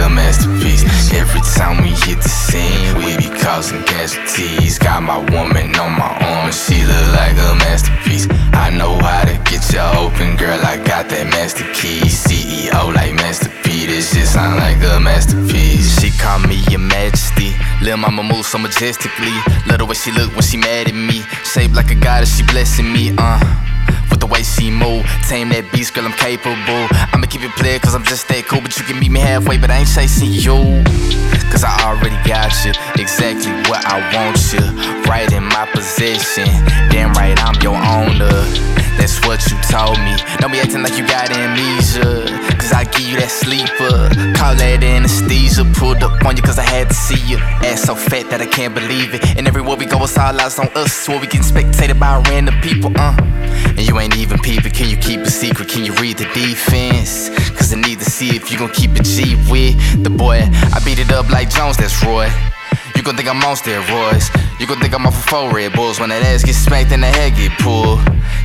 a masterpiece. Every time we hit the scene, we be causing casualties. Got my woman on my arm, she look like a masterpiece. I know how to get you open, girl. I got that Master Key, CEO like Master P. This shit sound like a masterpiece. She call me your majesty. Lil' mama move so majestically. Love the way she look when she mad at me. Shaped like a goddess, she blessing me, uh. Tame that beast, girl, I'm capable. I'ma keep it playing cause I'm just that cool. But you can meet me halfway, but I ain't chasing you. Cause I already got you, exactly what I want you. Right in my possession, damn right, I'm your owner. That's what you told me. Don't be acting like you got amnesia. I give you that sleeper. Call that anesthesia. Pulled up on you cause I had to see you. Ass so fat that I can't believe it. And everywhere we go, it's all eyes on us. Where we getting spectated by random people, uh. And you ain't even peeping. Can you keep a secret? Can you read the defense? Cause I need to see if you gon' keep it G with the boy. I beat it up like Jones, that's Roy. You gon' think I'm on steroids. You gon' think I'm off of four Red Bulls. When that ass get smacked and the head get pulled.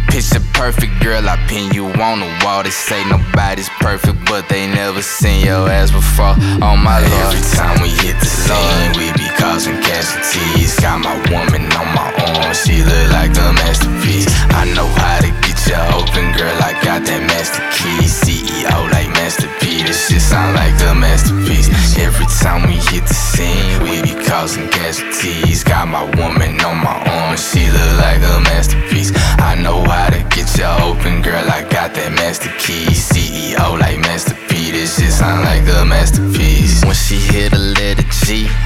Picture perfect, girl. I pin you on the wall. They say nobody's perfect, but they never seen your ass before. Oh my lord. Every time we hit the scene, we be causing casualties. Got my woman on my arm. She look like a masterpiece. I know how to get you open, girl. I got that master key. CEO like Master P. This shit sound like a masterpiece. Every time we hit the scene, we be causing casualties. Got my woman on my arm. She look like a masterpiece. I know how to get you open, girl. I got that master key. CEO like Master P. This shit sound like a masterpiece. When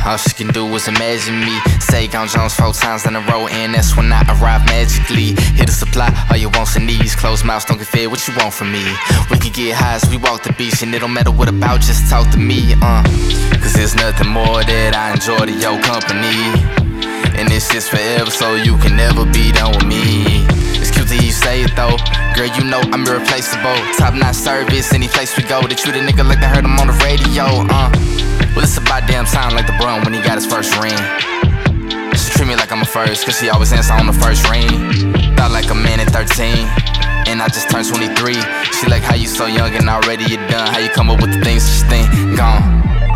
all she can do is imagine me. Say on Jones four times in a row, and that's when I arrive magically. Hit the supply, all your wants and needs. Close mouths don't get fed. What you want from me? We can get high as we walk the beach, and it don't matter what about. Just talk to me, uh. Cause there's nothing more that I enjoy than your company. And it's just forever, so you can never be done with me. It's cute that you say it though. Girl, you know I'm irreplaceable. Top notch service, any place we go. They treat a nigga like they heard him on the radio, damn time like the LeBron when he got his first ring. She treat me like I'm a first, cause she always answer on the first ring. Thought like a man at 13. And I just turned 23. She like how you so young and already you done. How you come up with the things, such think? gone.